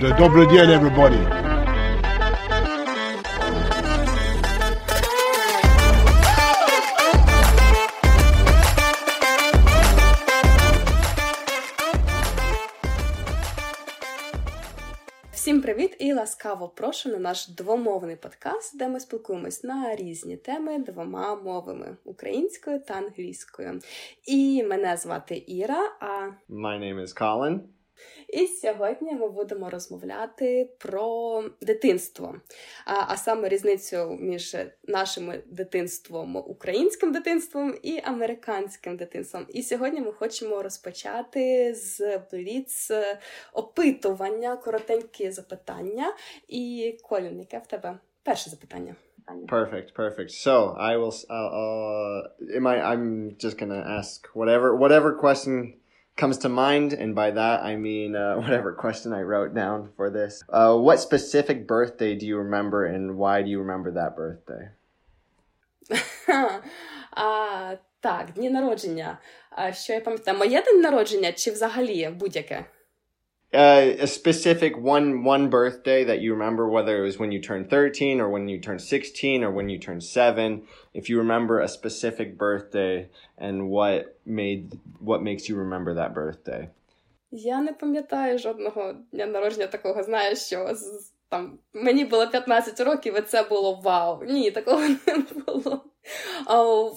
Добрый день, everybody. Всім привіт і ласкаво прошу на наш двомовний подкаст, де ми спілкуємось на різні теми двома мовами українською та англійською. І мене звати Іра. А My name is Colin. І сьогодні ми будемо розмовляти про дитинство, а, а саме різницю між нашим дитинством, українським дитинством і американським дитинством. І сьогодні ми хочемо розпочати з бліц опитування, коротенькі запитання. І Колін, яке в тебе перше запитання? Perfect, perfect. So I will. Uh, uh, am I? I'm just gonna ask whatever whatever question comes to mind, and by that I mean uh, whatever question I wrote down for this. Uh, what specific birthday do you remember, and why do you remember that birthday? А, так, дні народження. А, що я пам'ятаю? Моє день народження чи взагалі будь-яке? Uh, a specific one one birthday that you remember, whether it was when you turned thirteen, or when you turned sixteen, or when you turned seven. If you remember a specific birthday, and what made what makes you remember that birthday. Я не пам'ятаю жодного дня народження такого, знаєш, що з- там мені було 15 років, і це було вау. Ні, такого не було.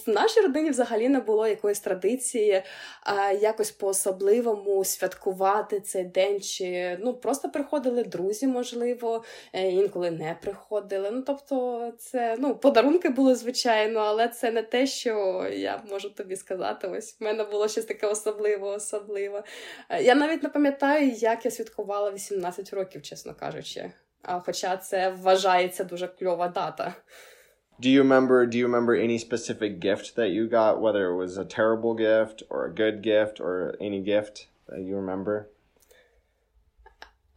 В нашій родині взагалі не було якоїсь традиції якось по-особливому святкувати цей день, чи ну просто приходили друзі, можливо, е, інколи не приходили. Ну тобто, це ну подарунки були звичайно, але це не те, що я можу тобі сказати. Ось в мене було щось таке особливе, особливе. Е, Я навіть не пам'ятаю, як я святкувала 18 років, чесно кажучи. Хоча це вважається дуже кльова дата. Do you remember? Do you remember any specific gift that you got, whether it was a terrible gift or a good gift or any gift that you remember?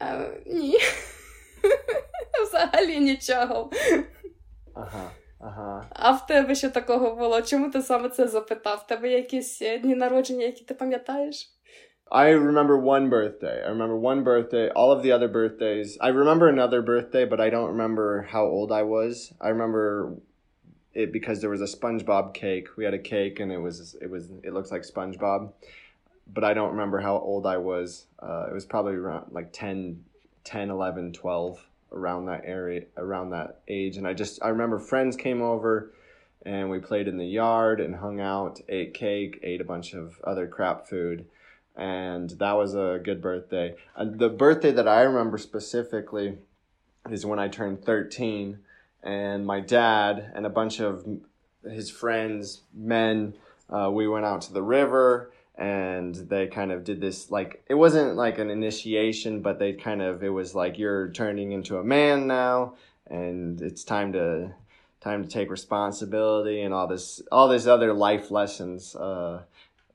Е, ні. Взагалі нічого. Uh huh. Uh huh. А в тебе що такого було? Чому ти саме це запитав? В тебе якісь е, дні народження, які ти пам'ятаєш? I remember one birthday. I remember one birthday. All of the other birthdays. I remember another birthday, but I don't remember how old I was. I remember it because there was a SpongeBob cake. We had a cake, and it was it was it looks like SpongeBob, but I don't remember how old I was. Uh, it was probably around like 10, 10, 11, 12, around that area, around that age. And I just I remember friends came over, and we played in the yard and hung out, ate cake, ate a bunch of other crap food and that was a good birthday. And the birthday that I remember specifically is when I turned 13, and my dad and a bunch of his friends, men, uh, we went out to the river and they kind of did this like it wasn't like an initiation but they kind of it was like you're turning into a man now and it's time to time to take responsibility and all this all these other life lessons uh,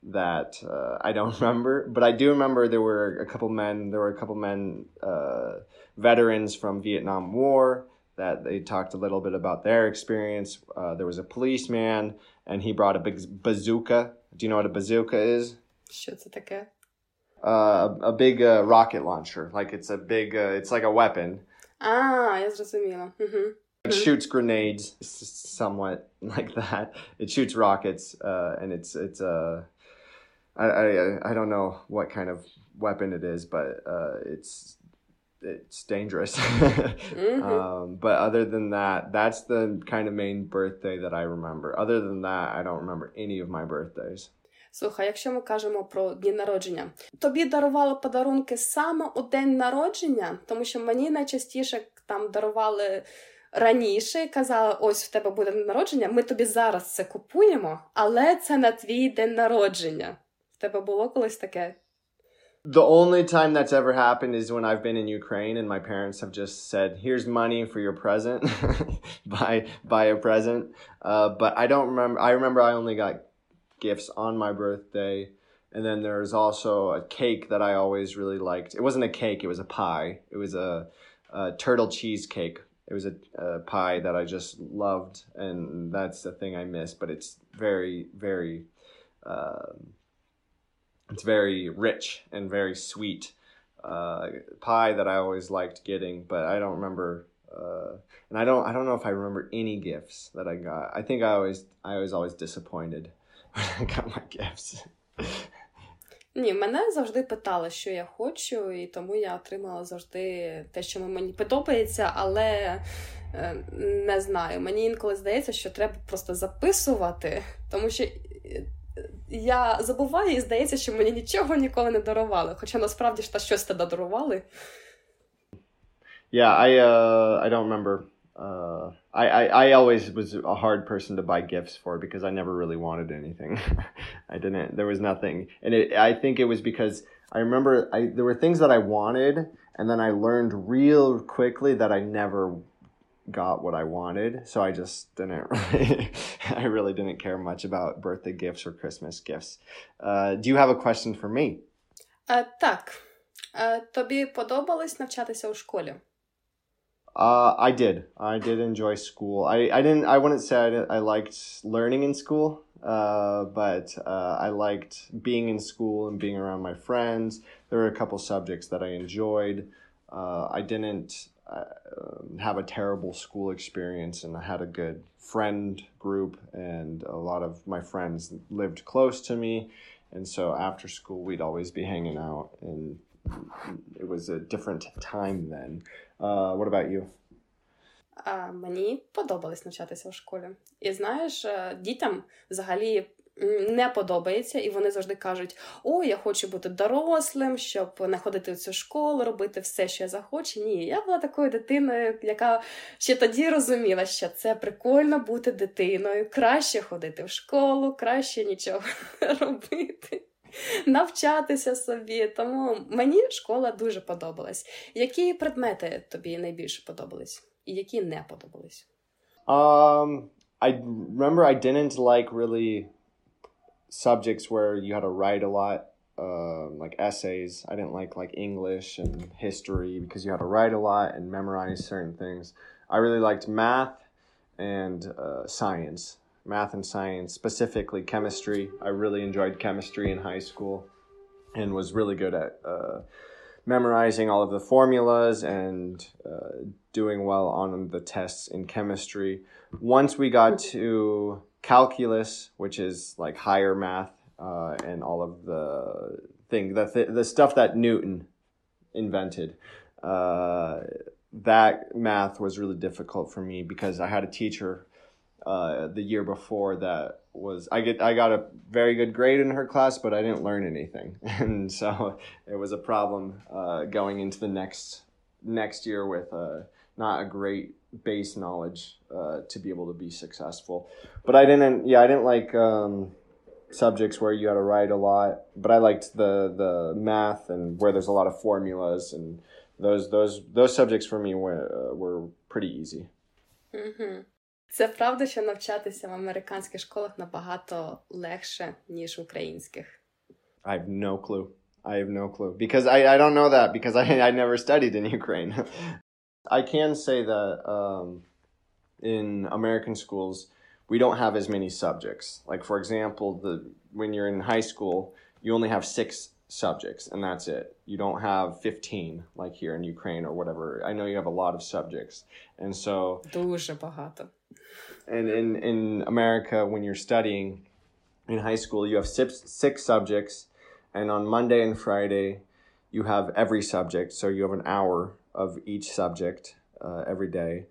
that uh, I don't remember, but I do remember there were a couple men. There were a couple men, uh, veterans from Vietnam War, that they talked a little bit about their experience. Uh, there was a policeman, and he brought a big bazooka. Do you know what a bazooka is? Що це таке? Uh, a big uh, rocket launcher. Like it's a big. Uh, it's like a weapon. А, я зрозуміла. Угу. It shoots grenades, s- somewhat like that. It shoots rockets, uh, and it's it's uh, I, I I don't know what kind of weapon it is, but uh, it's it's dangerous. um, but other than that, that's the kind of main birthday that I remember. Other than that, I don't remember any of my birthdays. Слухай, якщо ми кажемо про дні народження, тобі дарували подарунки саме у день народження, тому що мені найчастіше там дарували раніше і казали: ось в тебе буде день народження, ми тобі зараз це купуємо, але це на твій день народження. В тебе було колись таке? The only time that's ever happened is when I've been in Ukraine and my parents have just said, "Here's money for your present. buy buy a present." Uh, but I don't remember. I remember I only got gifts on my birthday, and then there's also a cake that I always really liked. It wasn't a cake; it was a pie. It was a, a turtle cheesecake. It was a, a pie that I just loved, and that's the thing I miss. But it's very, very. Um, it's very rich and very sweet. uh, pie that I always liked getting, but I don't remember. Uh, and I don't I don't know if I remember any gifts that I got. I think I always I was always disappointed when I got my gifts. Ні, мене завжди питали, що я хочу, і тому я отримала завжди те, що мені подобається, але е, не знаю. Мені інколи здається, що треба просто записувати, тому що я забуваю і здається, що мені нічого ніколи не дарували. Хоча насправді ж та щось тоді дарували. Yeah, I uh, I don't remember. Uh, I, I I always was a hard person to buy gifts for because I never really wanted anything. I didn't. There was nothing, and it, I think it was because I remember I there were things that I wanted, and then I learned real quickly that I never got what I wanted. So I just didn't really, I really didn't care much about birthday gifts or Christmas gifts. Uh, do you have a question for me? Uh, так. Uh, тобі подобалось навчатися у школі? Uh, I did. I did enjoy school. I, I didn't. I wouldn't say I, I liked learning in school, uh, but uh, I liked being in school and being around my friends. There were a couple subjects that I enjoyed. Uh, I didn't uh, have a terrible school experience and I had a good friend group and a lot of my friends lived close to me and so after school we'd always be hanging out and it was a different time then uh, what about you А, Мені подобалось навчатися в школі. І знаєш, дітям взагалі не подобається, і вони завжди кажуть: О, я хочу бути дорослим, щоб не ходити в цю школу, робити все, що я захочу. Ні, я була такою дитиною, яка ще тоді розуміла, що це прикольно бути дитиною, краще ходити в школу, краще нічого робити. Навчатися собі, тому мені школа дуже подобалась. Які предмети тобі найбільше подобались, і які не подобались? Um, I remember I didn't like really subjects where you had to write a lot, uh, like essays. I didn't like like English and history because you had to write a lot and memorize certain things. I really liked math and uh, science, math and science, specifically chemistry. I really enjoyed chemistry in high school and was really good at uh, memorizing all of the formulas and uh, doing well on the tests in chemistry. Once we got to calculus, which is like higher math uh, and all of the thing, the th- the stuff that Newton invented. Uh, that math was really difficult for me because I had a teacher uh, the year before that was I get I got a very good grade in her class, but I didn't learn anything, and so it was a problem uh, going into the next next year with uh, not a great base knowledge uh, to be able to be successful. But I didn't, yeah, I didn't like um, subjects where you had to write a lot. But I liked the the math and where there's a lot of formulas and those those those subjects for me were uh, were pretty easy. Mm-hmm. Це правда, що навчатися в американських школах набагато легше, ніж в українських. I have no clue. I have no clue because I, I don't know that because I I never studied in Ukraine. I can say that um, in American schools, we don't have as many subjects. Like for example, the when you're in high school, you only have six subjects and that's it. You don't have 15 like here in Ukraine or whatever. I know you have a lot of subjects. And so Дуже багато. And in in America when you're studying in high school, you have six six subjects and on Monday and Friday you have every subject, so you have an hour of each subject uh, every day,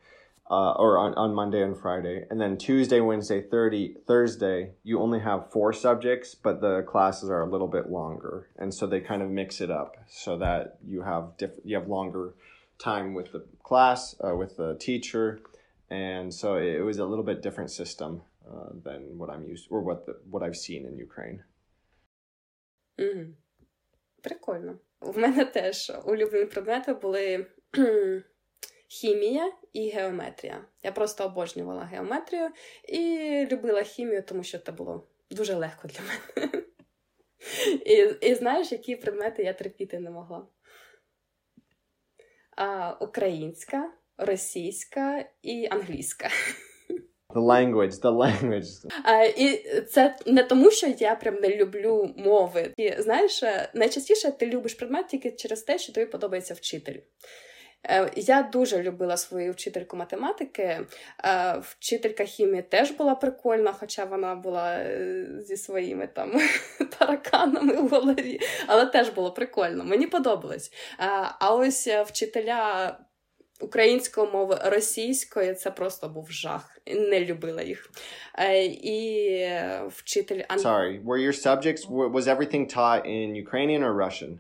uh, or on, on Monday and Friday. And then Tuesday, Wednesday, 30, Thursday, you only have four subjects, but the classes are a little bit longer. And so they kind of mix it up so that you have diff- you have longer time with the class, uh, with the teacher. And so it, was a little bit different system uh, than what I'm used or what the, what I've seen in Ukraine. Mm. Прикольно. В мене теж улюблені предмети були хімія і геометрія. Я просто обожнювала геометрію і любила хімію, тому що це було дуже легко для мене. І і знаєш, які предмети я терпіти не могла? А, Українська, російська і англійська. The language, the language. А, І це не тому, що я прям не люблю мови. І знаєш, найчастіше ти любиш предмет тільки через те, що тобі подобається вчитель. Е, я дуже любила свою вчительку математики. Е, вчителька хімії теж була прикольна, хоча вона була е, зі своїми там тараканами в голові, але теж було прикольно. Мені подобалось. А ось вчителя. Української мови російської це просто був жах. Не любила їх. І вчитель Sorry, were your subjects was everything taught in Ukrainian or Russian?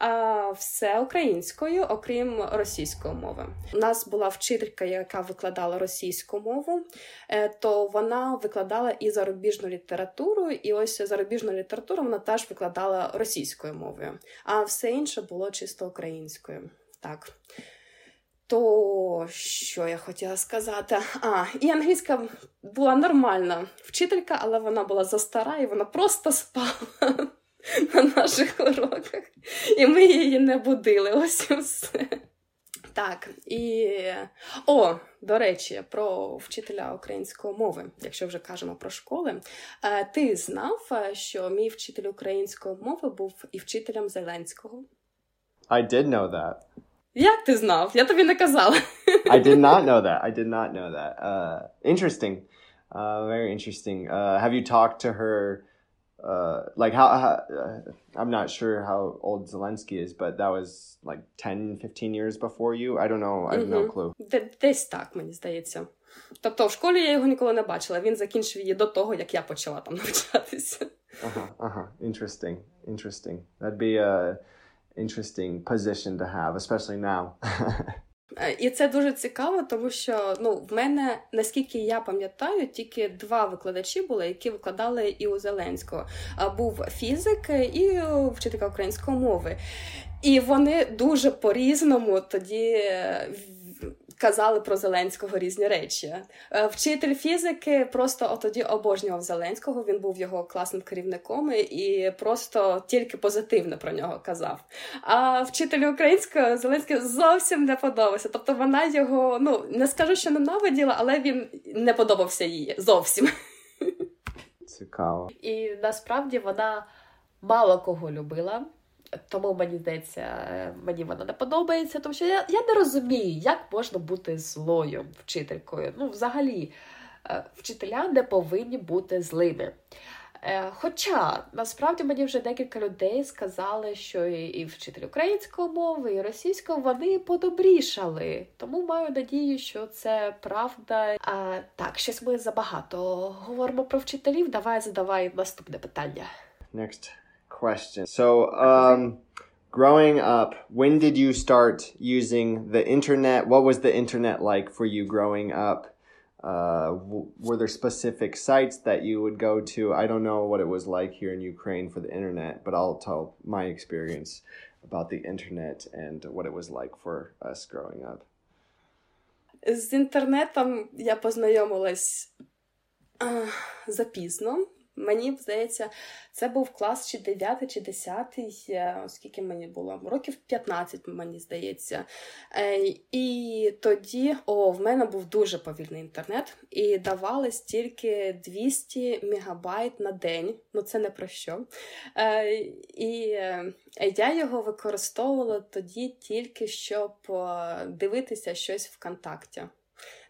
А все українською, окрім російської мови. У нас була вчителька, яка викладала російську мову, е, то вона викладала і зарубіжну літературу, і ось зарубіжну літературу вона теж викладала російською мовою, а все інше було чисто українською. Так. То що я хотіла сказати? А, і англійська була нормальна вчителька, але вона була застара і вона просто спала на наших уроках, і ми її не будили. Ось і все. Так, і о, до речі, про вчителя української мови, якщо вже кажемо про школи. Е, ти знав, е, що мій вчитель української мови був і вчителем Зеленського? I did know that. Як ти знав? Я тобі не казала. I did not know that. I did not know that. Uh, interesting. Uh, very interesting. Uh, have you talked to her uh, like how, how uh, I'm not sure how old Zelensky is, but that was like 10, 15 years before you. I don't know. I have no clue. Десь так, мені здається. Тобто в школі я його ніколи не бачила. Він закінчив її до того, як я почала там навчатися. Ага, ага. Interesting. Interesting. That'd be a interesting position to have, especially now. Е, і це дуже цікаво, тому що ну, в мене, наскільки я пам'ятаю, тільки два викладачі були, які викладали і у Зеленського. Був фізик і вчителька української мови. І вони дуже по-різному тоді казали про Зеленського різні речі. Е, вчитель фізики просто тоді обожнював Зеленського. Він був його класним керівником і просто тільки позитивно про нього казав. А вчитель українського Зеленський зовсім не подобався. Тобто вона його ну не скажу, що ненавиділа, але він не подобався їй зовсім. Цікаво. І насправді вона мало кого любила. Тому мені здається, мені вона не подобається, тому що я я не розумію, як можна бути злою вчителькою. Ну, взагалі, е, вчителя не повинні бути злими. Е, хоча насправді мені вже декілька людей сказали, що і вчитель української мови, і російської вони подобрішали. Тому маю надію, що це правда. А, Так, щось ми забагато говоримо про вчителів. Давай задавай наступне питання. Next. question. So, um, growing up, when did you start using the internet? What was the internet like for you growing up? Uh, w- were there specific sites that you would go to? I don't know what it was like here in Ukraine for the internet, but I'll tell my experience about the internet and what it was like for us growing up. З інтернетом я познайомилась а, запізно. Мені здається, це був клас чи 9, чи 10, оскільки мені було років 15, мені здається. Е, і тоді о, в мене був дуже повільний інтернет, і давалось тільки 200 мегабайт на день. Ну це не про що. Е, і е, я його використовувала тоді тільки щоб дивитися щось ВКонтакті.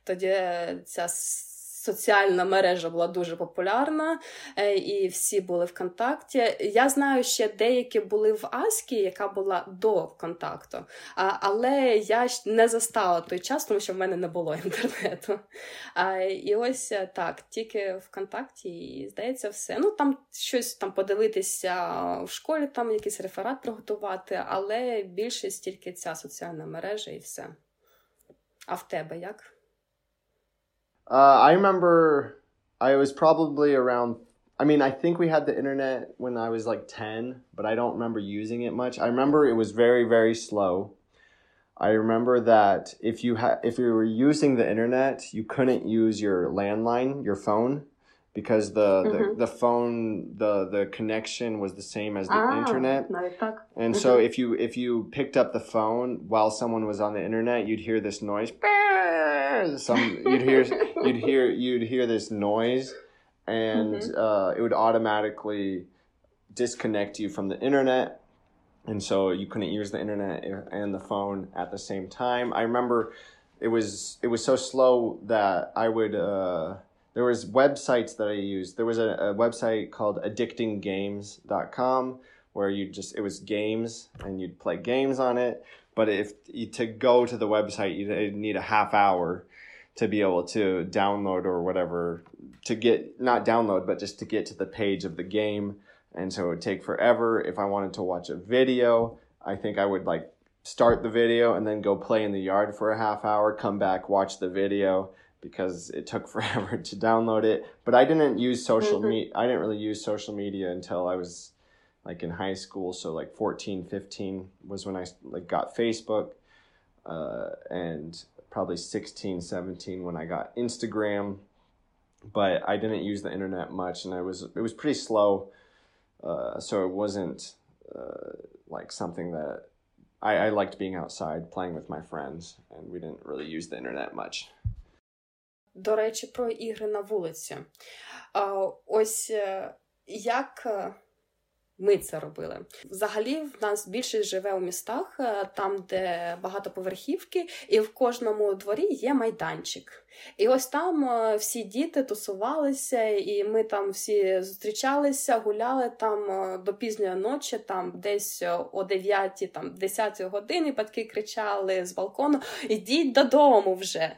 Тоді ця соціальна мережа була дуже популярна, е, і всі були в контакті. Я знаю, ще деякі були в Аскі, яка була до контакту, але я не застала той час, тому що в мене не було інтернету. І ось е, так, тільки в контакті, і здається, все. Ну там щось там подивитися в школі, там якийсь реферат приготувати, але більшість тільки ця соціальна мережа і все. А в тебе як? Uh, I remember I was probably around. I mean, I think we had the internet when I was like 10, but I don't remember using it much. I remember it was very, very slow. I remember that if you had if you were using the internet, you couldn't use your landline, your phone, because the, mm-hmm. the, the phone the the connection was the same as the ah, internet. And mm-hmm. so if you if you picked up the phone while someone was on the internet, you'd hear this noise some you'd hear you'd hear you'd hear this noise, and mm-hmm. uh, it would automatically disconnect you from the internet, and so you couldn't use the internet and the phone at the same time. I remember it was it was so slow that I would. Uh, there was websites that I used. There was a, a website called addictinggames.com where you just it was games and you'd play games on it but if you, to go to the website, you need a half hour to be able to download or whatever to get not download, but just to get to the page of the game. And so it would take forever. If I wanted to watch a video, I think I would like start the video and then go play in the yard for a half hour, come back, watch the video because it took forever to download it. But I didn't use social mm-hmm. media. I didn't really use social media until I was like in high school so like 14 15 was when i like got facebook uh, and probably 16 17 when i got instagram but i didn't use the internet much and i was it was pretty slow uh, so it wasn't uh, like something that I, I liked being outside playing with my friends and we didn't really use the internet much До речі, про ігри на вулиці. Ось як Ми це робили. Взагалі, в нас більшість живе у містах, е, там, де багатоповерхівки, і в кожному дворі є майданчик. І ось там е, всі діти тусувалися, і ми там всі зустрічалися, гуляли там е, до пізньої ночі, там десь о 9 там 10 годині батьки кричали з балкону: Ідіть додому вже.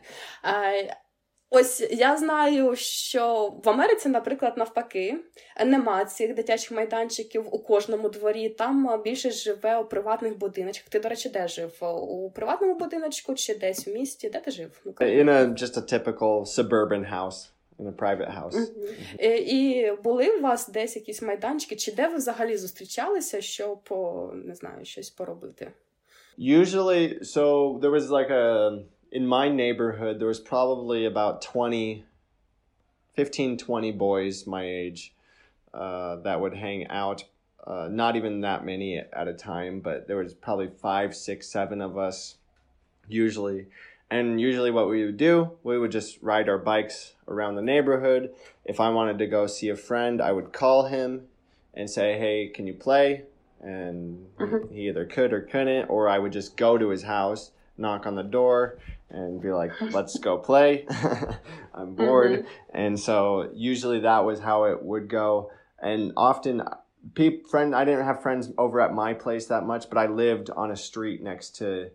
Ось я знаю, що в Америці, наприклад, навпаки, нема цих дитячих майданчиків у кожному дворі. Там більше живе у приватних будиночках. Ти, до речі, де жив? У приватному будиночку чи десь у місті? Де ти жив? In a just a typical suburban house. In a private house. Mm-hmm. Mm-hmm. І були у вас десь якісь майданчики, чи де ви взагалі зустрічалися, щоб не знаю, щось поробити? Usually, so there was like a in my neighborhood, there was probably about 20, 15, 20 boys my age uh, that would hang out. Uh, not even that many at a time, but there was probably five, six, seven of us usually. And usually, what we would do, we would just ride our bikes around the neighborhood. If I wanted to go see a friend, I would call him and say, Hey, can you play? And mm-hmm. he either could or couldn't, or I would just go to his house, knock on the door, and be like, let's go play. I'm bored. Mm-hmm. And so usually that was how it would go. And often, friend, I didn't have friends over at my place that much, but I lived on a street next to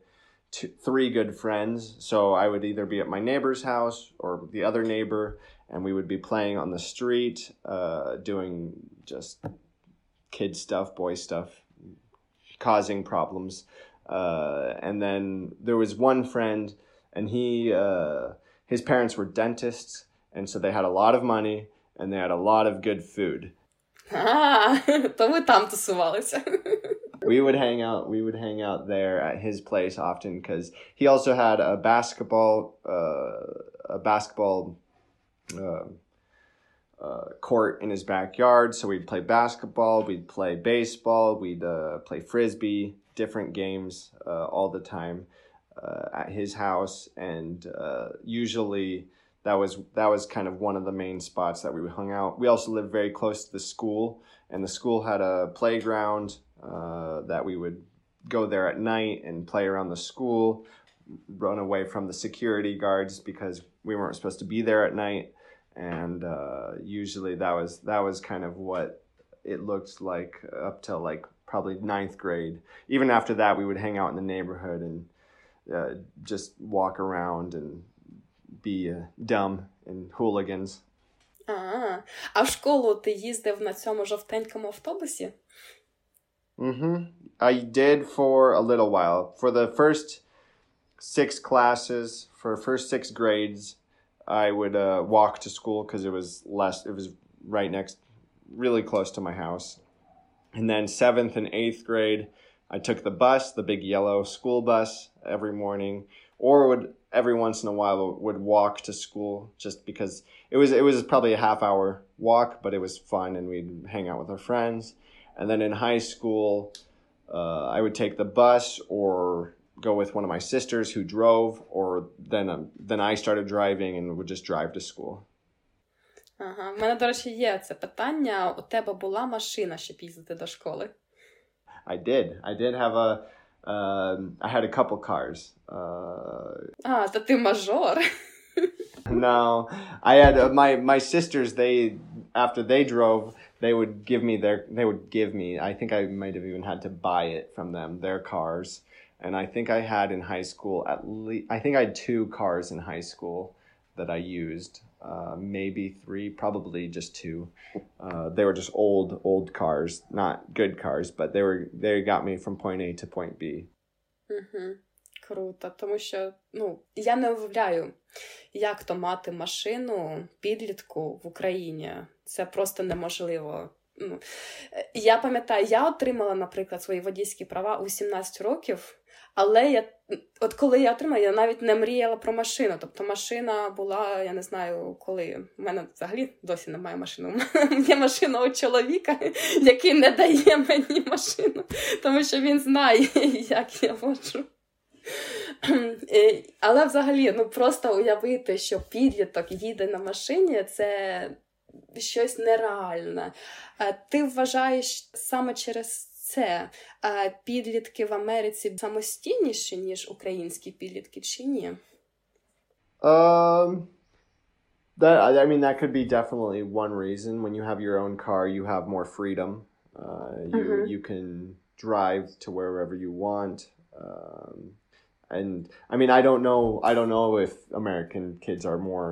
two, three good friends. So I would either be at my neighbor's house or the other neighbor, and we would be playing on the street, uh, doing just kid stuff, boy stuff, causing problems. Uh, and then there was one friend and he uh, his parents were dentists, and so they had a lot of money and they had a lot of good food. Ah, то ви там тусувалися. we would hang out. We would hang out there at his place often because he also had a basketball, uh, a basketball uh, uh, court in his backyard. So we'd play basketball, we'd play baseball, we'd uh, play frisbee, different games uh, all the time uh, at his house, and uh, usually that was that was kind of one of the main spots that we hung out. We also lived very close to the school, and the school had a playground uh, that we would go there at night and play around the school, run away from the security guards because we weren't supposed to be there at night, and uh, usually that was that was kind of what it looked like up till like probably ninth grade. Even after that, we would hang out in the neighborhood and uh, just walk around and be uh, dumb and hooligans. А, а в школу ти їздив на цьому жовтенькому автобусі? Mm-hmm. I did for a little while. For the first six classes, for first six grades, I would uh, walk to school because it was less. It was right next, really close to my house. And then seventh and eighth grade, I took the bus, the big yellow school bus, every morning, or would every once in a while would walk to school just because it was it was probably a half hour walk, but it was fun and we'd hang out with our friends. And then in high school, uh, I would take the bus or go with one of my sisters who drove, or then um, then I started driving and would just drive to school. Ага. У мене, до речі, є це питання. У тебе була машина, щоб їздити до школи? I did. I did have a. Um, I had a couple cars. Uh, А, то ти мажор. no, I had uh, my my sisters. They after they drove, they would give me their. They would give me. I think I might have even had to buy it from them. Their cars, and I think I had in high school at least. I think I had two cars in high school that I used. Uh, maybe three, probably just two. Uh, they were just old, old cars, not good cars, but they were they got me from point A to point B. Угу. Круто, тому що ну я не уявляю, як то мати машину підлітку в Україні. Це просто неможливо. Ну, Я пам'ятаю, я отримала, наприклад, свої водійські права у 17 років, Але я от коли я отримала, я навіть не мріяла про машину. Тобто машина була, я не знаю, коли У мене взагалі досі немає машини. Є машина у чоловіка, який не дає мені машину, тому що він знає, як я воджу. Але взагалі, ну просто уявити, що підліток їде на машині, це щось нереальне. Ти вважаєш саме через це підлітки в Америці самостійніші, ніж українські підлітки, чи ні? Um, that I mean that could be definitely one reason. When you have your own car, you have more freedom. Uh, you mm-hmm. you can drive to wherever you want. Um, and I mean I don't know I don't know if American kids are more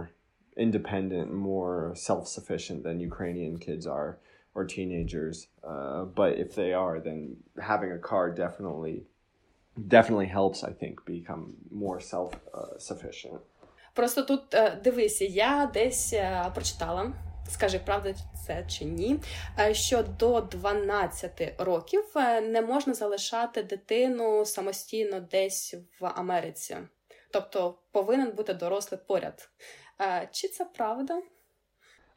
independent, more self sufficient than Ukrainian kids are. Or teenagers. Uh, but if they are, then having a car definitely definitely helps, I think, become more self sufficient. Просто тут дивися, я десь прочитала. Скажи, правда це чи ні? Що до 12 років не можна залишати дитину самостійно десь в Америці, тобто повинен бути дорослий поряд. Чи це правда?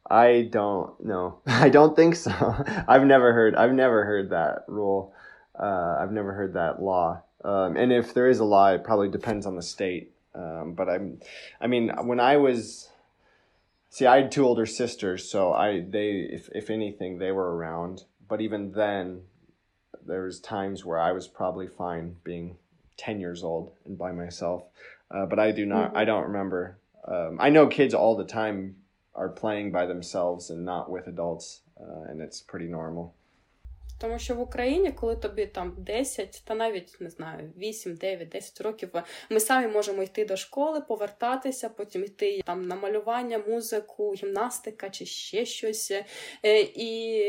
I don't know. I don't think so. I've never heard. I've never heard that rule. Uh, I've never heard that law. Um, and if there is a law, it probably depends on the state. Um, but I'm, I mean, when I was, see, I had two older sisters, so I they, if if anything, they were around. But even then, there was times where I was probably fine being ten years old and by myself. Uh, but I do not. Mm-hmm. I don't remember. Um, I know kids all the time are playing by themselves and not with adults, uh, and it's pretty normal. Тому що в Україні, коли тобі там 10, та навіть не знаю, 8, 9, 10 років, ми самі можемо йти до школи, повертатися, потім йти там на малювання, музику, гімнастика чи ще щось. Е, і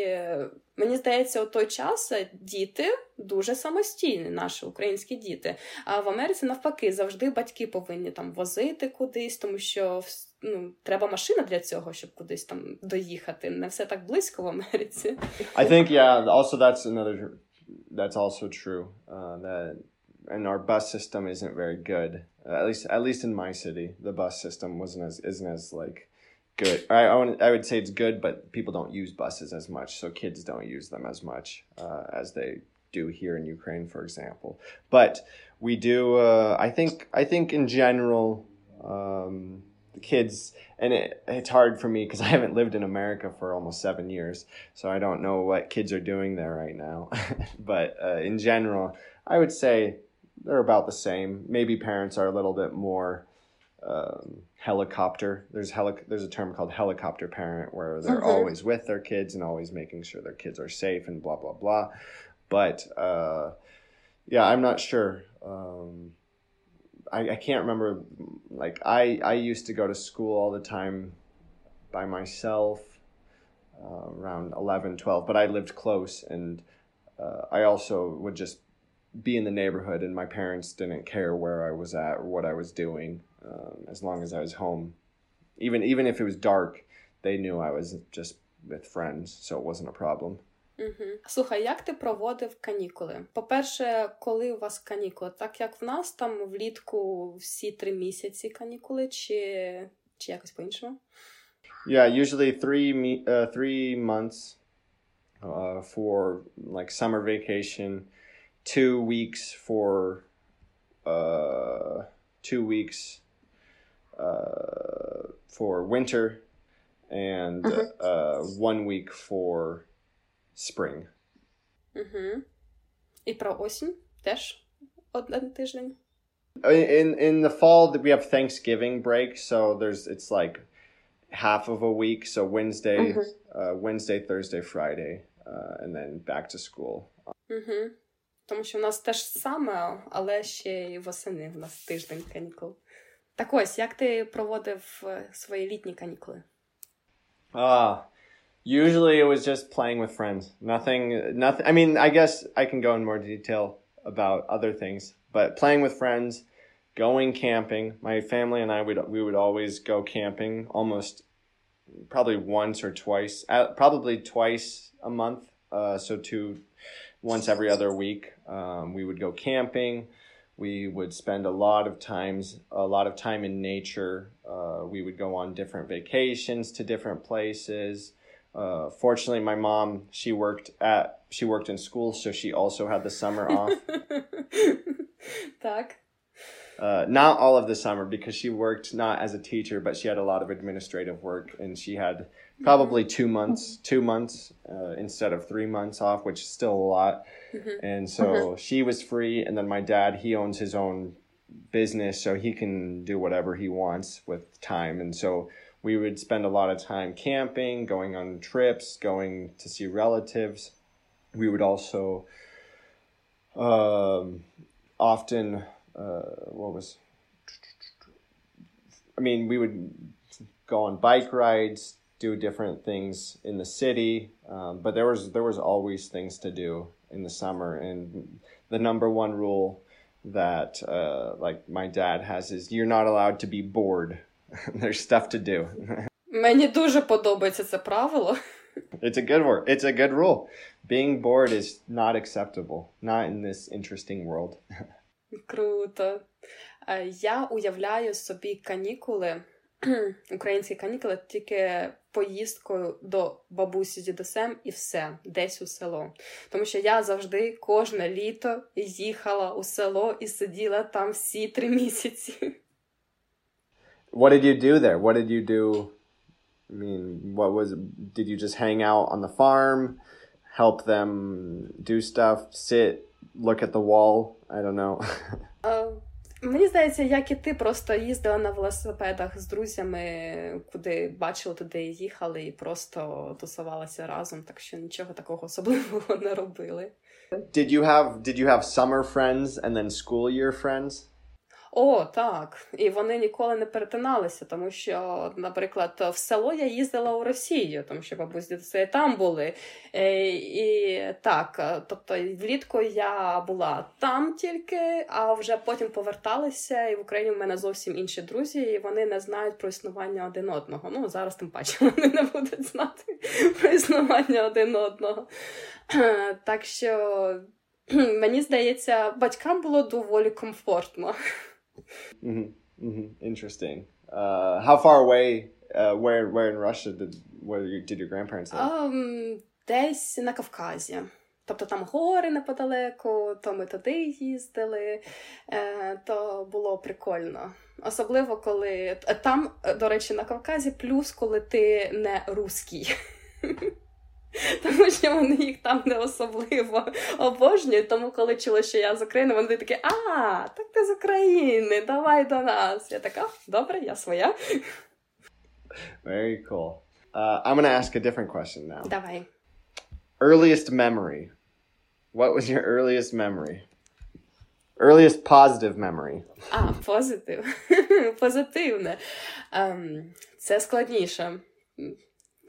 мені здається, у той час діти дуже самостійні, наші українські діти. А в Америці навпаки завжди батьки повинні там возити кудись, тому що ну, треба машина для цього, щоб кудись там доїхати. Не все так близько в Америці. I think, yeah, also that's another, that's also true, uh, that and our bus system isn't very good. Uh, at least, at least in my city, the bus system wasn't as isn't as like good. I I, I would say it's good, but people don't use buses as much, so kids don't use them as much uh, as they do here in Ukraine, for example. But we do. Uh, I think. I think in general. Um, the kids and it, it's hard for me because i haven't lived in america for almost seven years so i don't know what kids are doing there right now. But uh, in general i would say they're about the same. Maybe parents are a little bit more um, helicopter. There's heli- there's a term called helicopter parent where they're mm-hmm. always with their kids and always making sure their kids are safe and blah blah blah. But uh, yeah i'm not sure I, I can't remember like I I used to go to school all the time by myself uh, around 11 12 but I lived close and uh, I also would just be in the neighborhood and my parents didn't care where I was at or what I was doing um, as long as I was home. Even even if it was dark they knew I was just with friends so it wasn't a problem Угу. Слухай, як ти проводив канікули? По-перше, коли у вас канікули? Так як в нас там влітку всі три місяці канікули, чи чи якось по-іншому? Yeah, usually three uh, three months uh, for like summer vacation, two weeks for uh, two weeks uh, for winter and Mhm. uh, one week for spring. Угу. І про осінь теж один тиждень. In in the fall, we have Thanksgiving break, so there's it's like half of a week. So Wednesday, Mhm. uh, Wednesday, Thursday, Friday, uh, and then back to school. Угу. Тому що в нас теж саме, але ще й восени в нас тиждень канікул. Так ось, як ти проводив е, свої літні канікули? Ah, usually it was just playing with friends. Nothing, nothing. I mean, I guess I can go in more detail about other things, but playing with friends, going camping. My family and I would we would always go camping almost probably once or twice, uh, probably twice a month. Uh, so two, once every other week. Um, we would go camping. We would spend a lot of times, a lot of time in nature. Uh, we would go on different vacations to different places uh, fortunately, my mom she worked at she worked in school, so she also had the summer off. tak. Uh, not all of the summer because she worked not as a teacher, but she had a lot of administrative work, and she had probably mm-hmm. two months, two months uh, instead of three months off, which is still a lot. Mm-hmm. And so mm-hmm. she was free, and then my dad he owns his own business, so he can do whatever he wants with time, and so we would spend a lot of time camping, going on trips, going to see relatives. We would also um, often uh, what was I mean, we would go on bike rides, do different things in the city, um, but there was there was always things to do in the summer. And the number one rule that uh, like my dad has is you're not allowed to be bored. There's stuff to do. Мені дуже подобається це правило. it's a good word. It's a good rule. Being bored is not acceptable. Not in this interesting world. Круто. Е, Я уявляю собі канікули, українські канікули, тільки поїздкою до бабусі з дідусем і все, десь у село. Тому що я завжди кожне літо їхала у село і сиділа там всі три місяці. What did you do there? What did you do? I mean, what was did you just hang out on the farm, help them do stuff, sit, look at the wall? I don't know. Е, Мені здається, як і ти просто їздила на велосипедах з друзями, куди бачили, туди і їхали, і просто тусувалися разом, так що нічого такого особливого не робили. did you have did you have summer friends and then school year friends? О, так. І вони ніколи не перетиналися, тому що, наприклад, в село я їздила у Росію, тому що бабусь дідуси там були. Е, І так, е, тобто влітку я була там тільки, а вже потім поверталася, і в Україні в мене зовсім інші друзі, і вони не знають про існування один одного. Ну, зараз тим паче вони не будуть знати про існування один одного. Так що. Мені здається, батькам було доволі комфортно. Hmm hmm Interesting. Uh, how far away? Uh, where where in Russia did where did your grandparents live? Ем, Десь на Кавказі. Тобто там гори неподалеку, то ми туди їздили, е, то було прикольно. Особливо, коли там, до речі, на Кавказі, плюс коли ти не русський. Тому що вони їх там не особливо обожнюють. Тому, коли чули, що я з України, вони такі, а, так ти з України, давай до нас. Я така, добре, я своя. Very cool. Uh, I'm gonna ask a different question now. Давай. Earliest memory. What was your earliest memory? Earliest positive memory. А, позитив. Позитивне. Ем, це складніше.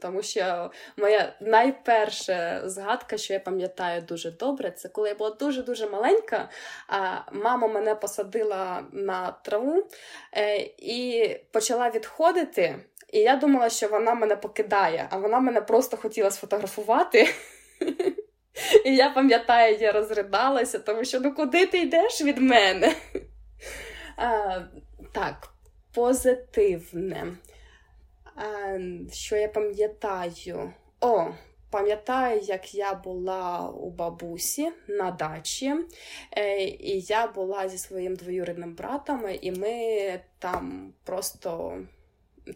Тому що моя найперша згадка, що я пам'ятаю дуже добре, це коли я була дуже-дуже маленька, а мама мене посадила на траву е, і почала відходити. І я думала, що вона мене покидає, а вона мене просто хотіла сфотографувати. І я пам'ятаю, я розридалася, тому що ну куди ти йдеш від мене? Так, позитивне. А, що я пам'ятаю? О, Пам'ятаю, як я була у бабусі на дачі, е, і я була зі своїм двоюрідним братом, і ми там просто.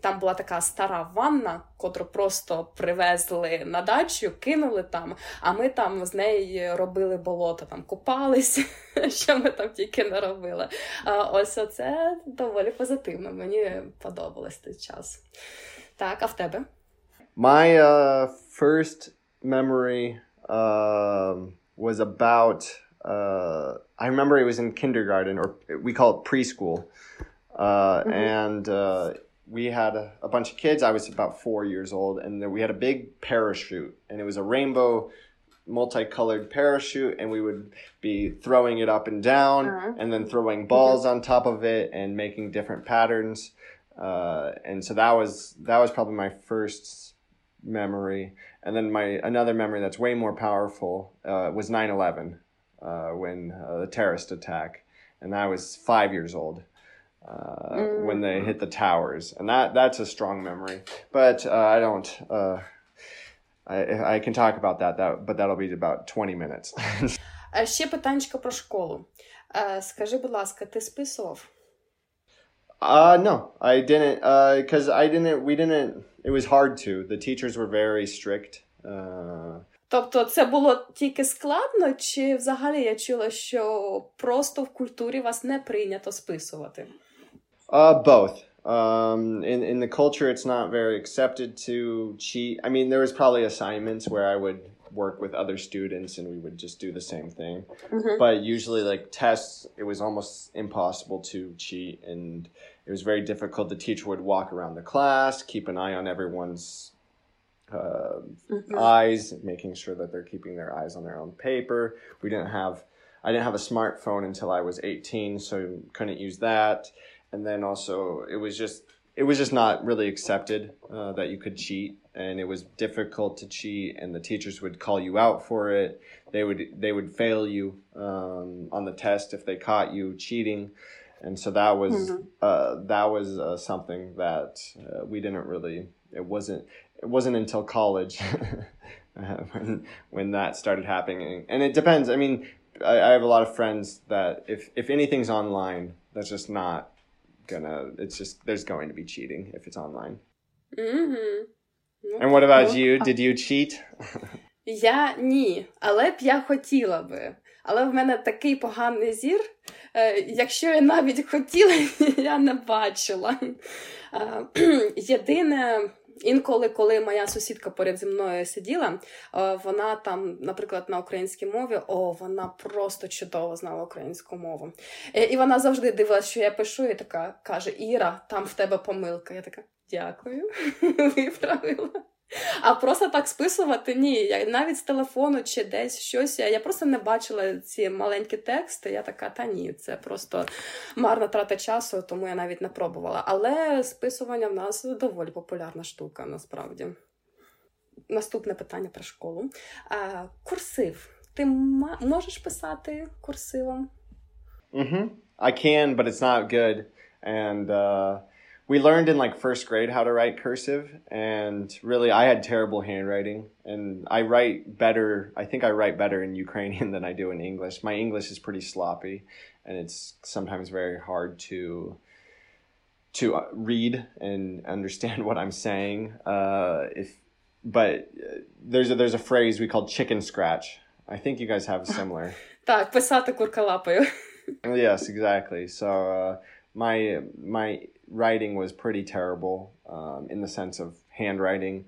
Там була така стара ванна, котру просто привезли на дачу, кинули там, а ми там з неї робили болото, там купалися, що ми там тільки не робили. Ось це доволі позитивно. Мені подобалось той час. Так, а в тебе? My uh, first memory uh, was about. Uh, I remember it was in kindergarten, or we call it preschool, uh, mm-hmm. and uh, we had a, a, bunch of kids. I was about four years old, and we had a big parachute, and it was a rainbow, multicolored parachute, and we would be throwing it up and down, uh-huh. and then throwing balls mm-hmm. on top of it, and making different patterns. Uh, and so that was that was probably my first memory. And then my another memory that's way more powerful uh, was 9/11 uh, when uh, the terrorist attack, and I was five years old uh, mm. when they hit the towers, and that that's a strong memory. But uh, I don't. Uh, I, I can talk about that, that, but that'll be about 20 minutes. Ще питанечко про школу. Скажи, будь ласка, ти списував? Uh, no, I didn't. Uh, cause I didn't. We didn't. It was hard to. The teachers were very strict. Uh, Тобто це було тільки складно, чи взагалі я чула, що просто в культурі вас не прийнято списувати? Uh, both. Um, in in the culture, it's not very accepted to cheat. I mean, there was probably assignments where I would work with other students and we would just do the same thing. Mm-hmm. But usually, like tests, it was almost impossible to cheat, and it was very difficult. The teacher would walk around the class, keep an eye on everyone's uh, mm-hmm. eyes, making sure that they're keeping their eyes on their own paper. We didn't have, I didn't have a smartphone until I was 18, so couldn't use that. And then also, it was just it was just not really accepted uh, that you could cheat and it was difficult to cheat and the teachers would call you out for it. They would they would fail you um, on the test if they caught you cheating. And so that was mm-hmm. uh, that was uh, something that uh, we didn't really it wasn't it wasn't until college when when that started happening. And it depends. I mean I, I have a lot of friends that if if anything's online that's just not gonna it's just there's going to be cheating if it's online. Mm-hmm. And what about you? Did you cheat? Я ні, але б я хотіла би. Але в мене такий поганий зір. Якщо я навіть хотіла, я не бачила. Єдине, інколи, коли моя сусідка поряд зі мною сиділа, е, вона там, наприклад, на українській мові, о, вона просто чудово знала українську мову. Е, і вона завжди дивилася, що я пишу, і така каже: Іра, там в тебе помилка. Я така, дякую, виправила. А просто так списувати ні. Навіть з телефону чи десь щось. Я просто не бачила ці маленькі тексти. Я така, та ні, це просто марна трата часу, тому я навіть не пробувала. Але списування в нас доволі популярна штука, насправді. Наступне питання про школу. Курсив. Ти можеш писати курсивом? Mm-hmm. I can, but it's not good. And uh, we learned in like first grade how to write cursive and really i had terrible handwriting and i write better i think i write better in ukrainian than i do in english my english is pretty sloppy and it's sometimes very hard to to uh, read and understand what i'm saying uh, if but uh, there's a, there's a phrase we call chicken scratch i think you guys have similar так писати куркалапою yes exactly so uh, my my writing was pretty terrible um, in the sense of handwriting.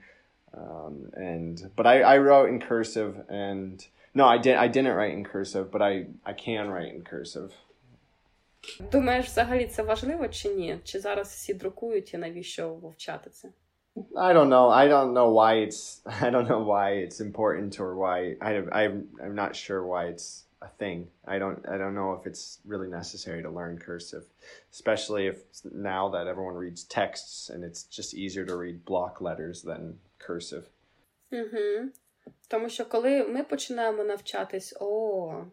Um, and but I, I wrote in cursive and no I didn't I didn't write in cursive but I I can write in cursive. Думаєш, взагалі це важливо чи ні? Чи зараз всі друкують і навіщо вивчати це? I don't know. I don't know why it's I don't know why it's important or why I I'm. I'm not sure why it's a thing. I don't I don't know if it's really necessary to learn cursive, especially if now that everyone reads texts and it's just easier to read block letters than cursive. Угу. Тому що коли ми починаємо навчатись, о,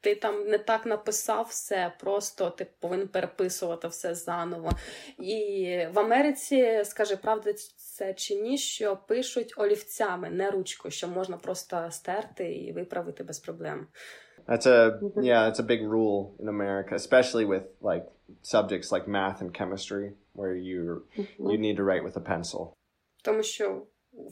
ти там не так написав все, просто ти повинен переписувати все заново. І в Америці, скажи, правда, це чи ні, що пишуть олівцями, не ручкою, що можна просто стерти і виправити без проблем. That's a yeah, it's a big rule in America, especially with like subjects like math and chemistry, where you you need to write with a pencil. Тому що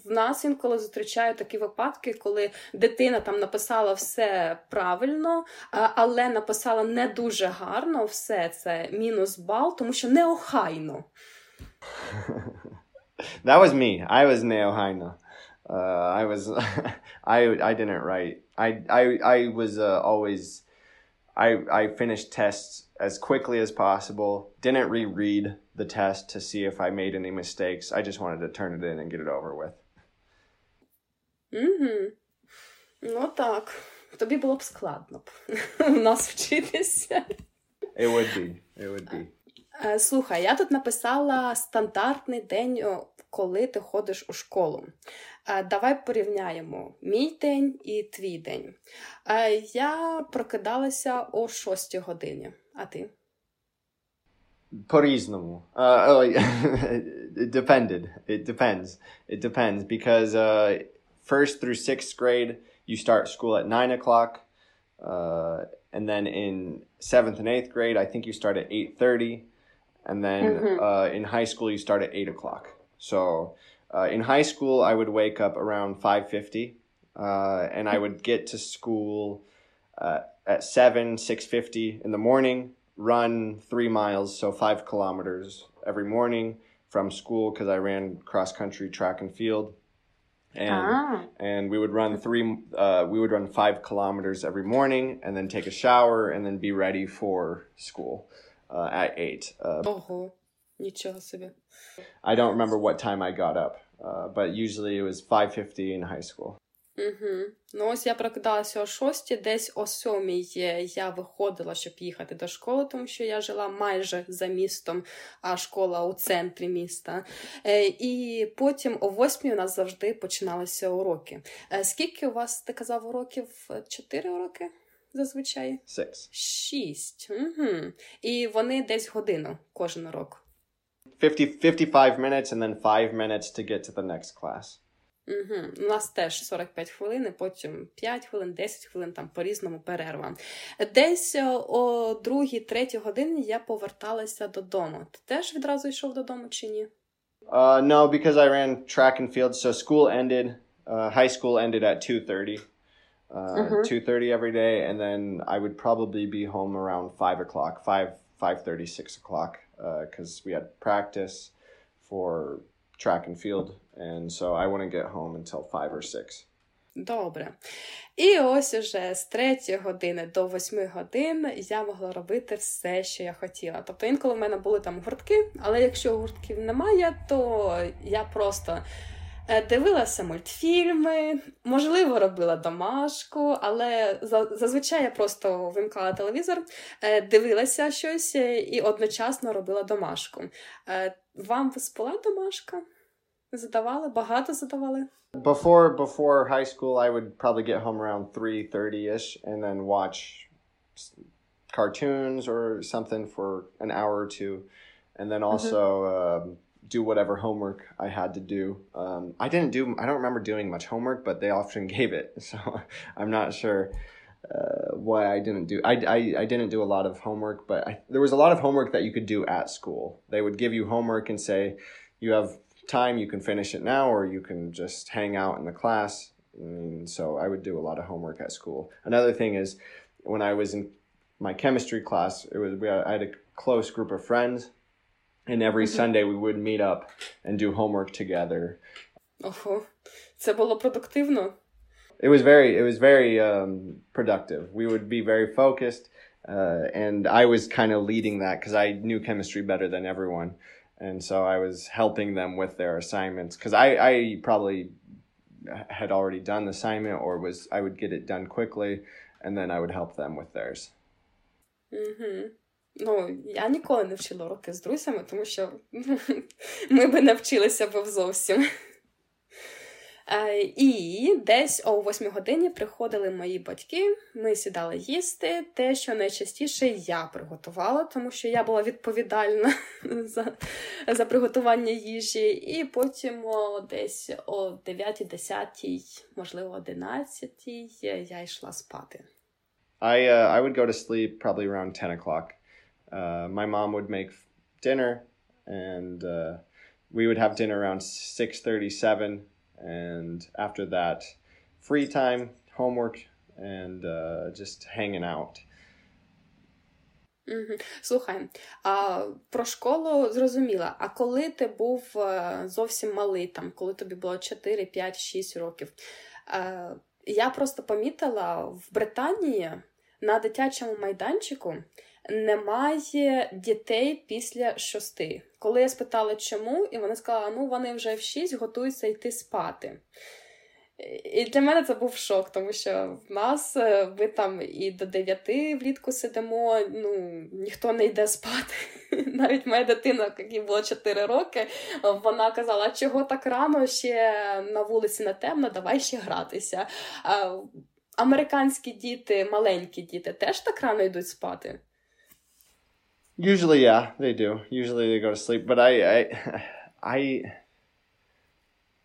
в нас інколи зустрічають такі випадки, коли дитина там написала все правильно, але написала не дуже гарно все це мінус бал, тому що неохайно. That was me. I was neohaino. Uh, I was I I didn't write. I I I was uh, always I I finished tests as quickly as possible. Didn't reread the test to see if I made any mistakes. I just wanted to turn it in and get it over with. Угу. Ну так. Тобі було б складно б у нас вчитися. It would be. It would be. Слухай, я тут написала стандартний день, коли ти ходиш у школу. Давай порівняємо мій день і твій день. Я прокидалася о 6 годині. А ти? По-різному. Uh, it depended. It depends. It depends because uh, first through sixth grade, you start school at nine o'clock, uh, and then in seventh and eighth grade, I think you start at eight thirty, and then mm-hmm. uh, in high school you start at eight o'clock. So uh, in high school, I would wake up around 5.50 uh, and I would get to school uh, at 7, 6.50 in the morning, run three miles, so five kilometers every morning from school because I ran cross country track and field. And, ah. and we would run three uh, we would run five kilometers every morning and then take a shower and then be ready for school uh, at eight uh, uh-huh. Нічого собі. I don't remember what time I got up uh, but usually it was 5.50 in high school Угу. Ну, ось я прокидалася о шостій, десь о сьомій я виходила, щоб їхати до школи, тому що я жила майже за містом, а школа у центрі міста. Е, і потім о восьмій у нас завжди починалися уроки. Е, скільки у вас ти казав уроків? Чотири уроки? Зазвичай? Six. Шість. Угу. І вони десь годину кожен урок. 50, 55 minutes and then 5 minutes to get to the next class. Угу. У нас теж 45 хвилин, потім 5 хвилин, 10 хвилин, там по-різному перерва. Десь о другій, третій годині я поверталася додому. Ти теж відразу йшов додому чи ні? Uh, no, because I ran track and field, so school ended, uh, high school ended at 2.30. Uh, mm-hmm. 2.30 every day, and then I would probably be home around 5 o'clock, 5, 5.30, 6 o'clock, because uh, we had practice for track and field and so I wouldn't get home until five or six. Добре. І ось уже з 3 години до 8 годин я могла робити все, що я хотіла. Тобто інколи в мене були там гуртки, але якщо гуртків немає, то я просто дивилася мультфільми, можливо, робила домашку, але зазвичай я просто вимкала телевізор, е, дивилася щось і одночасно робила домашку. Е, вам спала домашка? Задавали? Багато задавали? Before before high school, I would probably get home around 3.30ish and then watch cartoons or something for an hour or two. And then mm-hmm. also mm-hmm. um, do whatever homework I had to do. Um, I didn't do, I don't remember doing much homework, but they often gave it. So I'm not sure uh, why I didn't do. I, I, I didn't do a lot of homework, but I, there was a lot of homework that you could do at school. They would give you homework and say, you have time, you can finish it now, or you can just hang out in the class. And so I would do a lot of homework at school. Another thing is when I was in my chemistry class, it was we I had a close group of friends, and every mm-hmm. Sunday we would meet up and do homework together. Ого, це було продуктивно. It was very, it was very um, productive. We would be very focused, uh, and I was kind of leading that because I knew chemistry better than everyone and so I was helping them with their assignments because I, I probably had already done the assignment or was I would get it done quickly and then I would help them with theirs. Mm-hmm. Ну, я ніколи не вчила уроки з друзями, тому що ми би не вчилися б зовсім. Е, і десь о 8 годині приходили мої батьки. Ми сідали їсти. Те, що найчастіше я приготувала, тому що я була відповідальна за за приготування їжі. І потім о, десь о 9-10, можливо, 11 я йшла спати. I uh, I would go to sleep probably around 10 o'clock. Uh, my mom would make dinner and uh, we would have dinner around 6:37 and after that free time homework and uh, just hanging out Угу. Слухай, а про школу зрозуміла. А коли ти був е, зовсім малий, там, коли тобі було 4, 5, 6 років, е, я просто помітила в Британії на дитячому майданчику немає дітей після шости. Коли я спитала, чому, і вона сказала, ну вони вже в шість готуються йти спати. І для мене це був шок, тому що в нас е, ми там і до дев'яти влітку сидимо, ну ніхто не йде спати. Навіть моя дитина, якій було 4 роки, вона казала, чого так рано ще на вулиці не темно, давай ще гратися. Американські діти, маленькі діти, теж так рано йдуть спати. Usually, yeah, they do. Usually, they go to sleep. But I, I, I,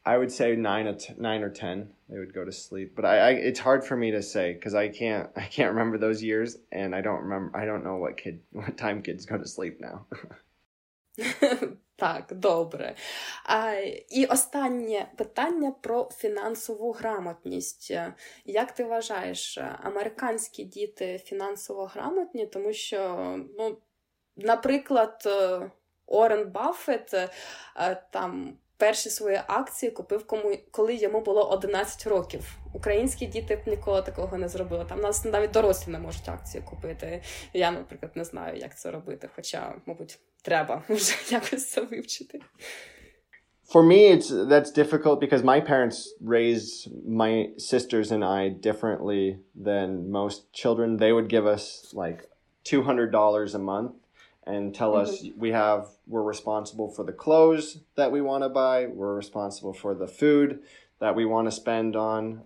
I would say nine, or nine or ten, they would go to sleep. But I, I it's hard for me to say because I can't, I can't remember those years, and I don't remember, I don't know what kid, what time kids go to sleep now. Так, добре. А, І останнє питання про фінансову грамотність. Як ти вважаєш, американські діти фінансово грамотні, тому що ну, Наприклад, е, Орен Баффет е, там перші свої акції купив, кому коли йому було 11 років. Українські діти б ніколи такого не зробили. Там нас навіть дорослі не можуть акції купити. Я, наприклад, не знаю, як це робити. Хоча, мабуть, треба вже якось це вивчити. For me, it's that's difficult because my parents raised my sisters and I differently than most children. They would give us like two hundred dollars a month and tell mm-hmm. us we have we're responsible for the clothes that we want to buy we're responsible for the food that we want to spend on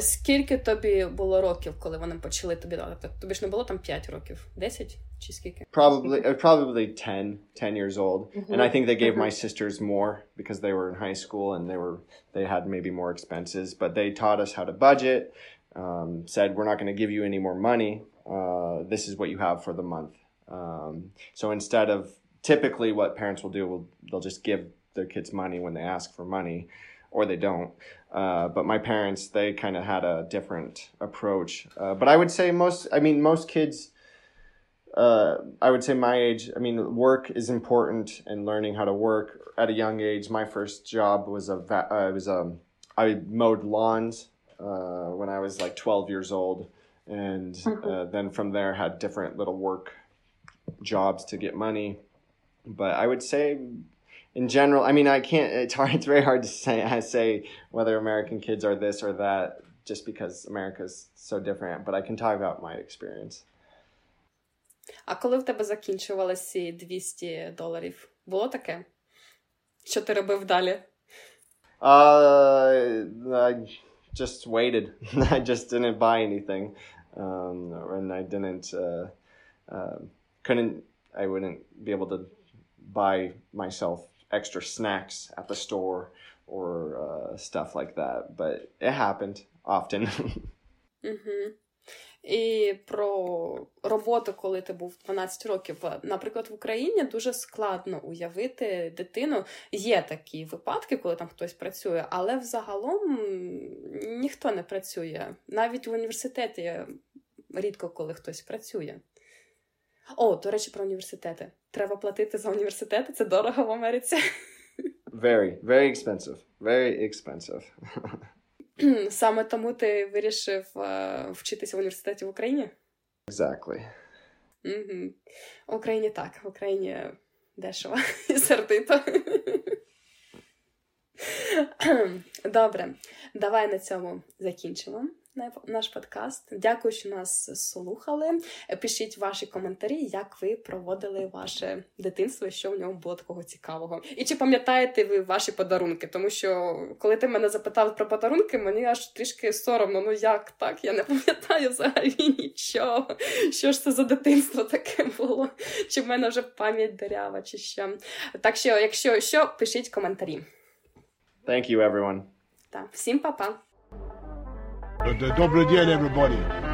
Скільки тобі було років, коли вони почали тобі дати? Тобі ж не було там 5 років? 10 чи скільки? Probably probably 10, 10 years old. Mm-hmm. And I think they gave mm-hmm. my sisters more because they were in high school and they were they had maybe more expenses, but they taught us how to budget. Um, said we're not going to give you any more money. Uh, this is what you have for the month um, so instead of typically what parents will do, will they'll just give their kids money when they ask for money, or they don't. Uh, but my parents, they kind of had a different approach. Uh, but I would say most, I mean, most kids. Uh, I would say my age. I mean, work is important, and learning how to work at a young age. My first job was a va- uh, was a um, I mowed lawns uh, when I was like twelve years old, and mm-hmm. uh, then from there had different little work jobs to get money. But I would say, in general, I mean, I can't. It's hard. It's very hard to say. I say whether American kids are this or that, just because America's so different. But I can talk about my experience. А коли в тебе закінчувалися ці 200 доларів? Було таке? Що ти робив далі? Uh, I just waited. I just didn't buy anything. Um, and I didn't uh, uh, couldn't I wouldn't be able to buy myself extra snacks at the store or uh, stuff like that. But it happened often. І про роботу, коли ти був 12 років. Наприклад, в Україні дуже складно уявити дитину. Є такі випадки, коли там хтось працює, але взагалом ніхто не працює. Навіть в університеті рідко коли хтось працює. О, до речі, про університети. Треба платити за університети. Це дорого в Америці. Very, very expensive. Very expensive. Саме тому ти вирішив uh, вчитися в університеті в Україні? Exactly. Угу. В Україні так, в Україні дешево і сердито. Добре, давай на цьому закінчимо. Наш подкаст. Дякую, що нас слухали. Пишіть ваші коментарі, як ви проводили ваше дитинство, що в ньому було такого цікавого. І чи пам'ятаєте ви ваші подарунки? Тому що коли ти мене запитав про подарунки, мені аж трішки соромно. Ну як так? Я не пам'ятаю взагалі нічого. Що ж це за дитинство таке було? Чи в мене вже пам'ять дерява, чи що? Так що, якщо що, пишіть коментарі. Thank you, everyone. Так, всім па-па. The, the double D and everybody.